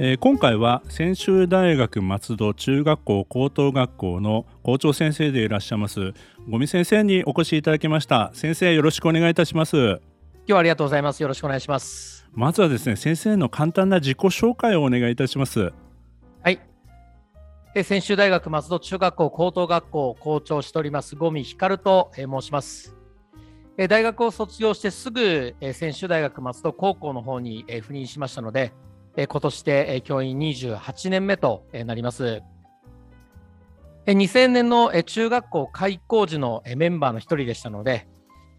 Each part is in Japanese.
えー、今回は専修大学松戸中学校高等学校の校長先生でいらっしゃいます五味先生にお越しいただきました。先生よろしくお願いいたします。今日はありがとうございます。よろしくお願いします。まずはですね先生の簡単な自己紹介をお願いいたします。はい。専修大学松戸中学校高等学校校長しております五味光と申します。大学を卒業してすぐ専修大学松戸高校の方に赴任しましたので今年で教員28年目となります。2000年の中学校開校時のメンバーの一人でしたので、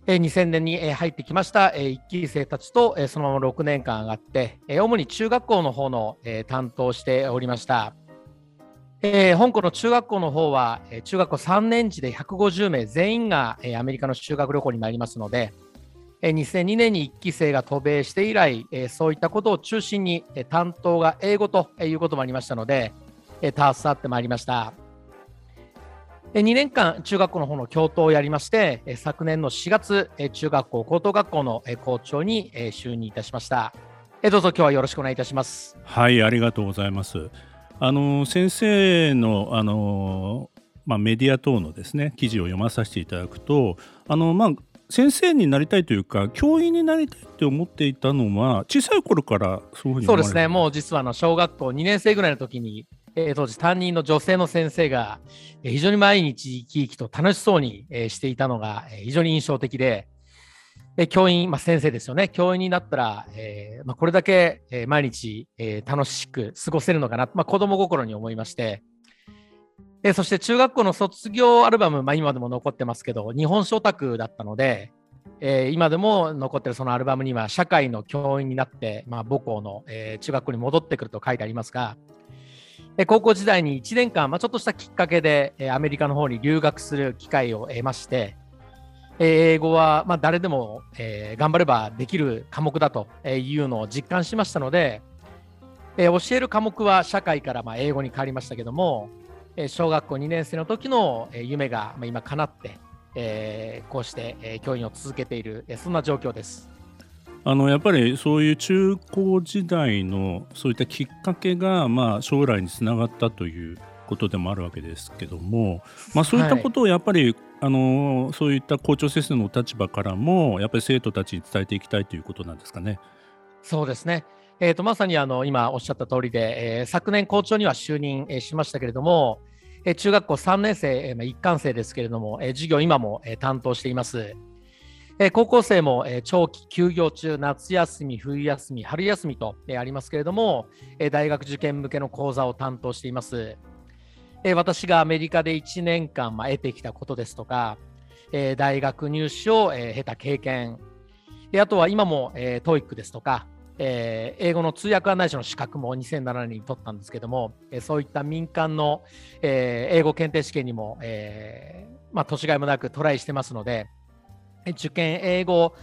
2000年に入ってきました1期生たちとそのまま6年間上がって、主に中学校の方の担当しておりました。香港の中学校の方は、中学校3年時で150名全員がアメリカの修学旅行に参りますので、2002年に1期生が渡米して以来、そういったことを中心に担当が英語ということもありましたので、携わってまいりました。2年間、中学校の方の教頭をやりまして、昨年の4月、中学校、高等学校の校長に就任いたしました。どうぞ今日はよろしくお願いいたします。はい、ありがとうございます。あの先生のあのまあ、メディア等のですね記事を読まさせていただくとあの、まあ、先生になりたいというか教員になりたいって思っていたのは小さい頃からそういうふうにそうですね。もう実はあの小学校2年生ぐらいの時に、えー、当時担任の女性の先生が、えー、非常に毎日生き生きと楽しそうに、えー、していたのが、えー、非常に印象的で、えー、教員、まあ、先生ですよね教員になったら、えーまあ、これだけ、えー、毎日、えー、楽しく過ごせるのかな、まあ、子供心に思いましてえそして中学校の卒業アルバム、まあ、今でも残ってますけど、日本書オタクだったので、えー、今でも残ってるそのアルバムには、社会の教員になって、まあ、母校の、えー、中学校に戻ってくると書いてありますが、えー、高校時代に1年間、まあ、ちょっとしたきっかけで、えー、アメリカの方に留学する機会を得まして、えー、英語は、まあ、誰でも、えー、頑張ればできる科目だというのを実感しましたので、えー、教える科目は社会からまあ英語に変わりましたけども、小学校2年生の時の夢が今叶って、えー、こうして教員を続けているそんな状況です。あのやっぱりそういう中高時代のそういったきっかけが、まあ、将来につながったということでもあるわけですけども、まあ、そういったことをやっぱり、はい、あのそういった校長先生の立場からもやっぱり生徒たちに伝えていきたいということなんですかね。そうですねえーと、まさにあの今おっしゃった通りで、えー、昨年校長には就任、えー、しましたけれども、えー、中学校3年生、えー、一貫生ですけれども、えー、授業今も、えー、担当しています。えー、高校生も、えー、長期休業中、夏休み、冬休み、春休みと、えー、ありますけれども、えー、大学受験向けの講座を担当しています。えー、私がアメリカで1年間、まあ、得てきたことですとか、えー、大学入試を、えー、経た経験、あとは今も、えー、TOEIC ですとか、えー、英語の通訳案内士の資格も2007年に取ったんですけども、えー、そういった民間の、えー、英語検定試験にも、えーまあ、年がいもなくトライしてますので、受験英語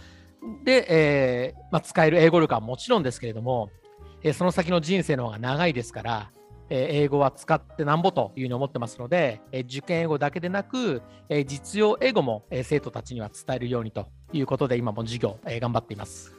で、えーまあ、使える英語力はもちろんですけれども、えー、その先の人生の方が長いですから、えー、英語は使ってなんぼというふうに思ってますので、えー、受験英語だけでなく、えー、実用英語も、えー、生徒たちには伝えるようにということで今も授業、えー、頑張っています。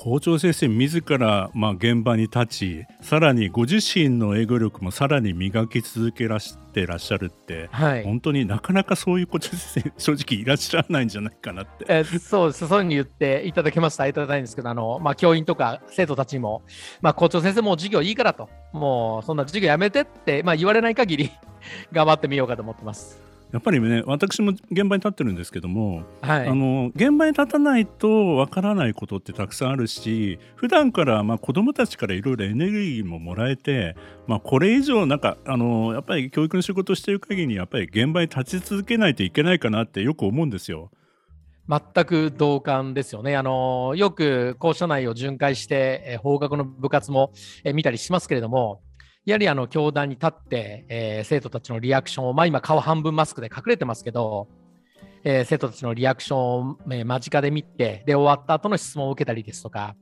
校長先生自らまあ現場に立ちさらにご自身の英語力もさらに磨き続けらしてらっしゃるって、はい、本当になかなかそういう校長先生正直いらっしゃらないんじゃないかなって。えー、そうですそういうふうに言っていただけましたいただきたいんですけどあの、まあ、教員とか生徒たちも、まあ、校長先生もう授業いいからともうそんな授業やめてって、まあ、言われない限り頑張ってみようかと思ってます。やっぱりね私も現場に立ってるんですけども、はい、あの現場に立たないとわからないことってたくさんあるし普段からまあ子どもたちからいろいろエネルギーももらえて、まあ、これ以上なんかあのやっぱり教育の仕事をしている限りやっぱり現場に立ち続けないといけないかなってよく思うんですよ。全く同感ですよね。あのよく校舎内を巡回して、えー、法学の部活も、えー、見たりしますけれども、やはりあの教壇に立って、えー、生徒たちのリアクションを、まあ、今、顔半分マスクで隠れてますけど、えー、生徒たちのリアクションを、えー、間近で見て、で、終わった後の質問を受けたりですとか、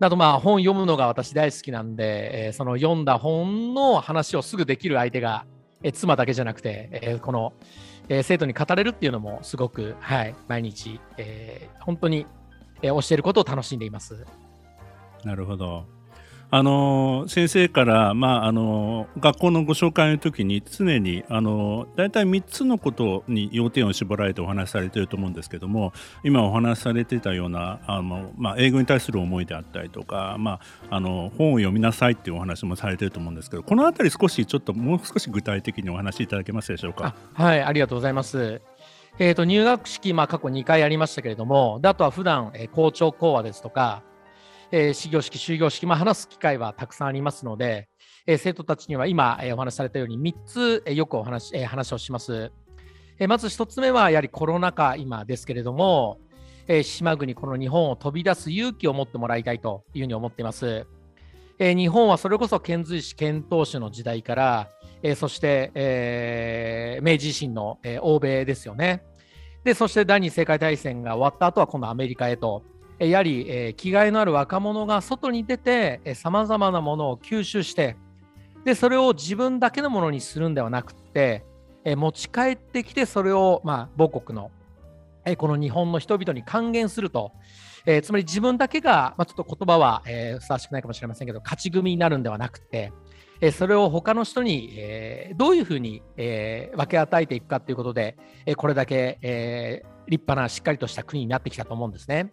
あとまあ本読むのが私大好きなんで、えー、その読んだ本の話をすぐできる相手が、えー、妻だけじゃなくて、えー、この、えー、生徒に語れるっていうのもすごく、はい、毎日、えー、本当に、えー、教えることを楽しんでいます。なるほど。あの先生から、まあ、あの学校のご紹介の時に常にあの大体3つのことに要点を絞られてお話しされていると思うんですけども今お話しされてたようなあの、まあ、英語に対する思いであったりとか、まあ、あの本を読みなさいっていうお話もされていると思うんですけどこの辺り少しちょっともう少し具体的にお話しいただけますでしょうか？はいありがとうございます。えーと、入学式、まあ、過去2回ありましたけれども、であとは普段、えー、校長講話ですとか、えー、始業式、終業式、まあ、話す機会はたくさんありますので、えー、生徒たちには今、えー、お話しされたように3つ、えー、よくお話,、えー、話をします。えー、まず1つ目はやはりコロナ禍今ですけれども、えー、島国、この日本を飛び出す勇気を持ってもらいたいというふうに思っています。えー、日本はそれこそ遣隋使遣唐使の時代から、えー、そして、えー、明治維新の、えー、欧米ですよね。で、そして第二次世界大戦が終わった後は今度アメリカへと。やはり、えー、気概のある若者が外に出てさまざまなものを吸収してでそれを自分だけのものにするんではなくて、え、持ち帰ってきてそれを、まあ、母国の、え、この日本の人々に還元すると、え、つまり自分だけが、まあ、ちょっと言葉は、え、ふさわしくないかもしれませんけど勝ち組になるんではなくて、え、それを他の人に、え、どういうふうに、え、分け与えていくかということで、え、これだけ、え、立派なしっかりとした国になってきたと思うんですね。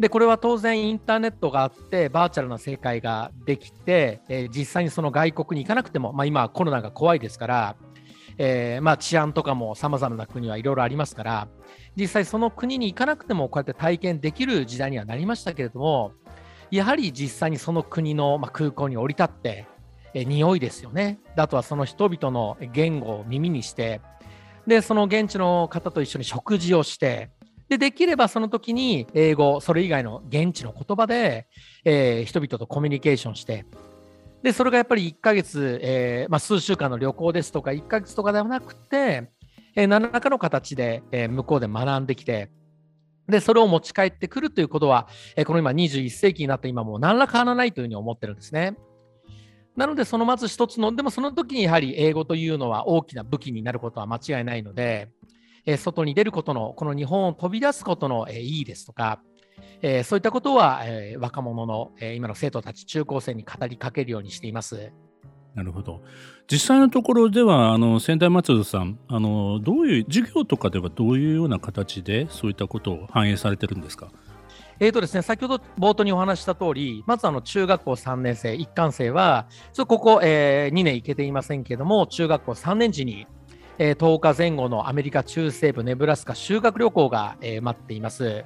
でこれは当然インターネットがあってバーチャルな世界ができて、えー、実際にその外国に行かなくても、まあ、今コロナが怖いですから、えー、まあ治安とかもさまざまな国はいろいろありますから実際その国に行かなくてもこうやって体験できる時代にはなりましたけれどもやはり実際にその国の、まあ、空港に降り立って、えー、匂いですよね。あとはその人々の言語を耳にしてでその現地の方と一緒に食事をしてで、できればその時に英語、それ以外の現地の言葉で、えー、人々とコミュニケーションして、で、それがやっぱり1ヶ月、えーまあ、数週間の旅行ですとか、1ヶ月とかではなくて、えー、何らかの形で、え、向こうで学んできて、で、それを持ち帰ってくるということは、え、この今21世紀になって今も何ら変わらないというふうに思ってるんですね。なので、そのまず一つの、でもその時にやはり英語というのは大きな武器になることは間違いないので、え外に出ることの、この日本を飛び出すことの、えいいですとか、えそういったことは、え若者の、え今の生徒たち、中高生に語りかけるようにしています。なるほど実際のところではあの仙台松戸さんあのどういう授業とかではどういうような形でそういったことを反映されてるんですか？えーとですね、先ほど冒頭にお話した通り、まずあの中学校3年生、一貫生は、ここ、えー、2年行けていませんけれども、中学校3年時に、えー、10日前後のアメリカ中西部ネブラスカ修学旅行が、えー、待っています。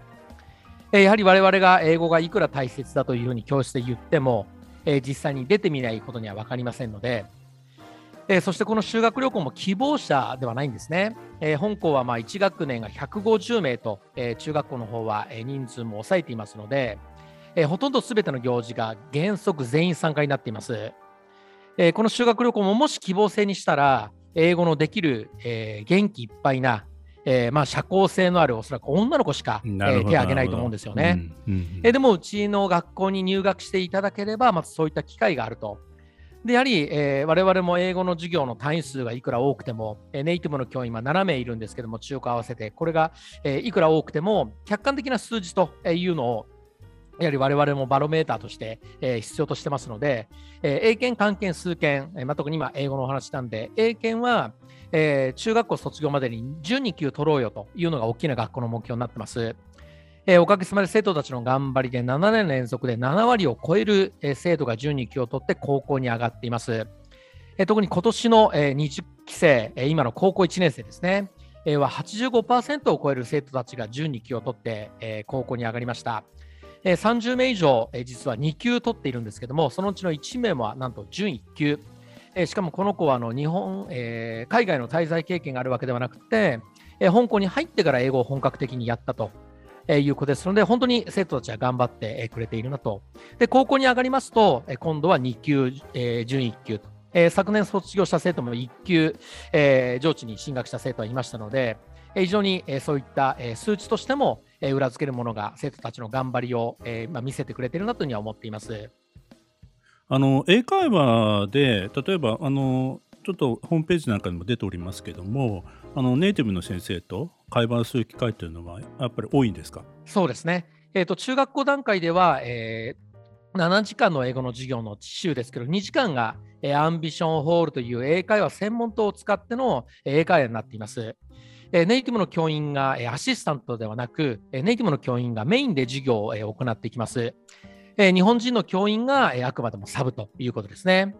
えー、やはり我々が英語がいくら大切だというふうに教室で言っても、え実際に出てみないことには分かりませんので、えそしてこの修学旅行も希望者ではないんですね。え本校はまあ1学年が150名と、え中学校の方は、え人数も抑えていますので、えほとんどすべての行事が原則全員参加になっています。えこの修学旅行ももし希望制にしたら、英語のできる、えー、元気いっぱいな、えー、まあ、社交性のあるおそらく女の子しか、えー、手を挙げないと思うんですよね。うんうん、えー、でもうちの学校に入学していただければまずそういった機会があると。でやはり、えー、我々も英語の授業の単位数がいくら多くても、えー、ネイティブの教員今7名いるんですけども中国合わせてこれが、えー、いくら多くても客観的な数字というのをやはり我々もバロメーターとして、えー、必要としてますので、えー、英検、漢検、数検、えーまあ、特に今英語のお話なんで、英検は、えー、中学校卒業までに12級取ろうよというのが大きな学校の目標になってます。えー、おかげさまで生徒たちの頑張りで7年連続で7割を超える、えー、生徒が12級を取って高校に上がっています。えー、特に今年の、えー、20期生、えー、今の高校1年生ですね、えー、は85%を超える生徒たちが12級を取って、えー、高校に上がりました。えー、30名以上、えー、実は2級取っているんですけども、そのうちの1名はなんと準1級。え、しかもこの子はあの日本、えー、海外の滞在経験があるわけではなくて、え香港に入ってから英語を本格的にやったと。えいうことですので、本当に生徒たちは頑張ってくれているなと。で、高校に上がりますと、今度は2級、え準1級と。え、昨年卒業した生徒も1級、え、上智に進学した生徒はいましたので、非常に、そういった、数値としても、えー、裏付けるものが生徒たちの頑張りを、えーまあ、見せてくれているなというふうには思っています。あの英会話で例えばあのちょっとホームページなんかにも出ておりますけどもあのネイティブの先生と会話をする機会というのはやっぱり多いんですか？そうですね、えーと、中学校段階では、えー、7時間の英語の授業の週ですけど2時間が、えー、アンビションホールという英会話専門等を使っての英会話になっています。えネイティブの教員がえアシスタントではなく、えネイティブの教員がメインで授業をえ行っていきます。え日本人の教員がえあくまでもサブということですね。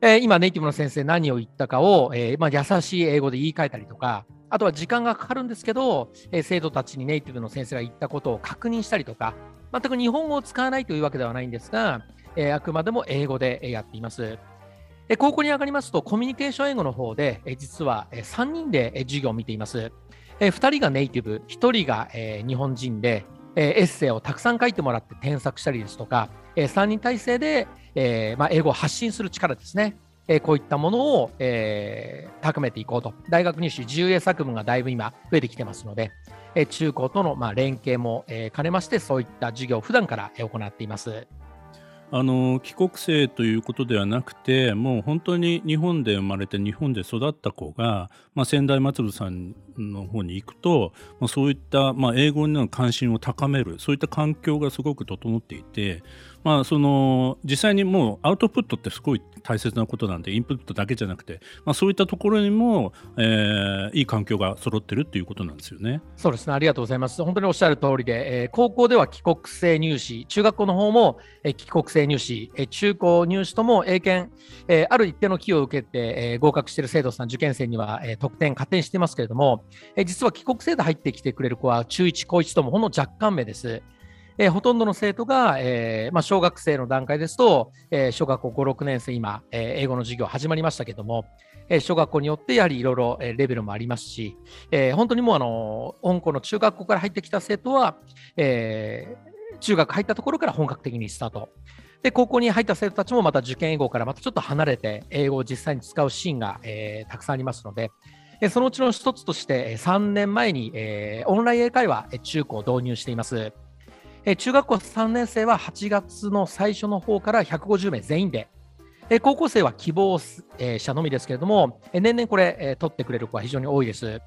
え今、ネイティブの先生何を言ったかを、えまあ、優しい英語で言い換えたりとか、あとは時間がかかるんですけど、え生徒たちにネイティブの先生が言ったことを確認したりとか、全く日本語を使わないというわけではないんですが、えあくまでも英語でやっています。高校に上がりますと、コミュニケーション英語の方で、実は3人で授業を見ています。2人がネイティブ、1人が日本人で、エッセイをたくさん書いてもらって添削したりですとか、3人体制で、英語を発信する力ですね。こういったものを、高めていこうと。大学入試自由英作文がだいぶ今増えてきてますので、中高との連携も、兼ねまして、そういった授業を普段から行っています。あの帰国生ということではなくてもう本当に日本で生まれて日本で育った子が、まあ、仙台松さんの方に行くと、まあ、そういった、まあ、英語の関心を高めるそういった環境がすごく整っていてまあ、その実際にもうアウトプットってすごい大切なことなんでインプットだけじゃなくて、まあ、そういったところにも、えー、いい環境が揃ってるっていうことなんですよね。そうですねありがとうございます。本当におっしゃる通りで、えー、高校では帰国生入試中学校の方も、えー、帰国生入試、えー、中高入試とも英検、えー、ある一定の寄与を受けて、えー、合格している生徒さん受験生には、えー、得点加点してますけれども、えー、実は帰国生で入ってきてくれる子は中1高1ともほんの若干目です。えー、ほとんどの生徒が、えーまあ、小学生の段階ですと、えー、小学校5、6年生、今、えー、英語の授業始まりましたけども、えー、小学校によってやはりいろいろレベルもありますし、えー、本当にもうあの本校の中学校から入ってきた生徒は、えー、中学入ったところから本格的にスタート。で、高校に入った生徒たちもまた受験英語からまたちょっと離れて英語を実際に使うシーンが、えー、たくさんありますので、そのうちの一つとして3年前に、えー、オンライン英会話中高を導入しています。え中学校3年生は8月の最初の方から150名全員で、え高校生は希望者のみですけれども、え年々これ、え取ってくれる子は非常に多いです。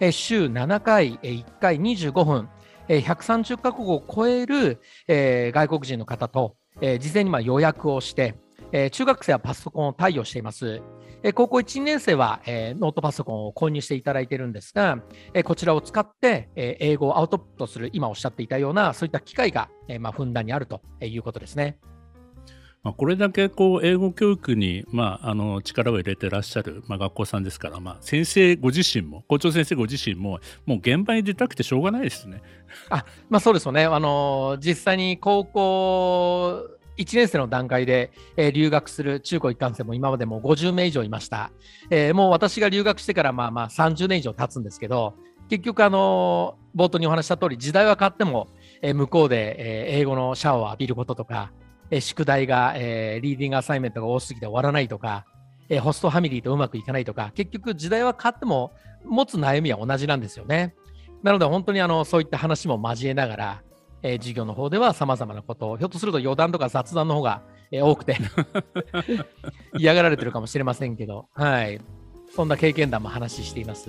え週7回、え1回25分、え130か国を超える、え外国人の方と、え事前にま予約をして、え中学生はパソコンを貸与しています。え高校1、2年生は、えノートパソコンを購入していただいているんですが、えこちらを使って、え英語をアウトプットする、今おっしゃっていたような、そういった機会が、えまあ、ふんだんにあるということですね。まあ、これだけこう英語教育に、まあ、あの力を入れてらっしゃる、まあ、学校さんですから、まあ、先生ご自身も校長先生ご自身ももう現場に出たくてしょうがないですね。あまあ、そうですよね、あの実際に高校1年生の段階で、えー、留学する中高一貫生も今までも50名以上いました。えー、もう私が留学してからまあまあ30年以上経つんですけど、結局、あの冒頭にお話した通り、時代は変わっても、えー、向こうで、えー、英語のシャワーを浴びることとか、えー、宿題が、えー、リーディングアサイメントが多すぎて終わらないとか、えー、ホストファミリーとうまくいかないとか、結局時代は変わっても持つ悩みは同じなんですよね。なので本当にあのそういった話も交えながら、えー、授業の方ではさまざまなことを、ひょっとすると余談とか雑談の方が、えー、多くて 嫌がられてるかもしれませんけど、はい、そんな経験談も話しています。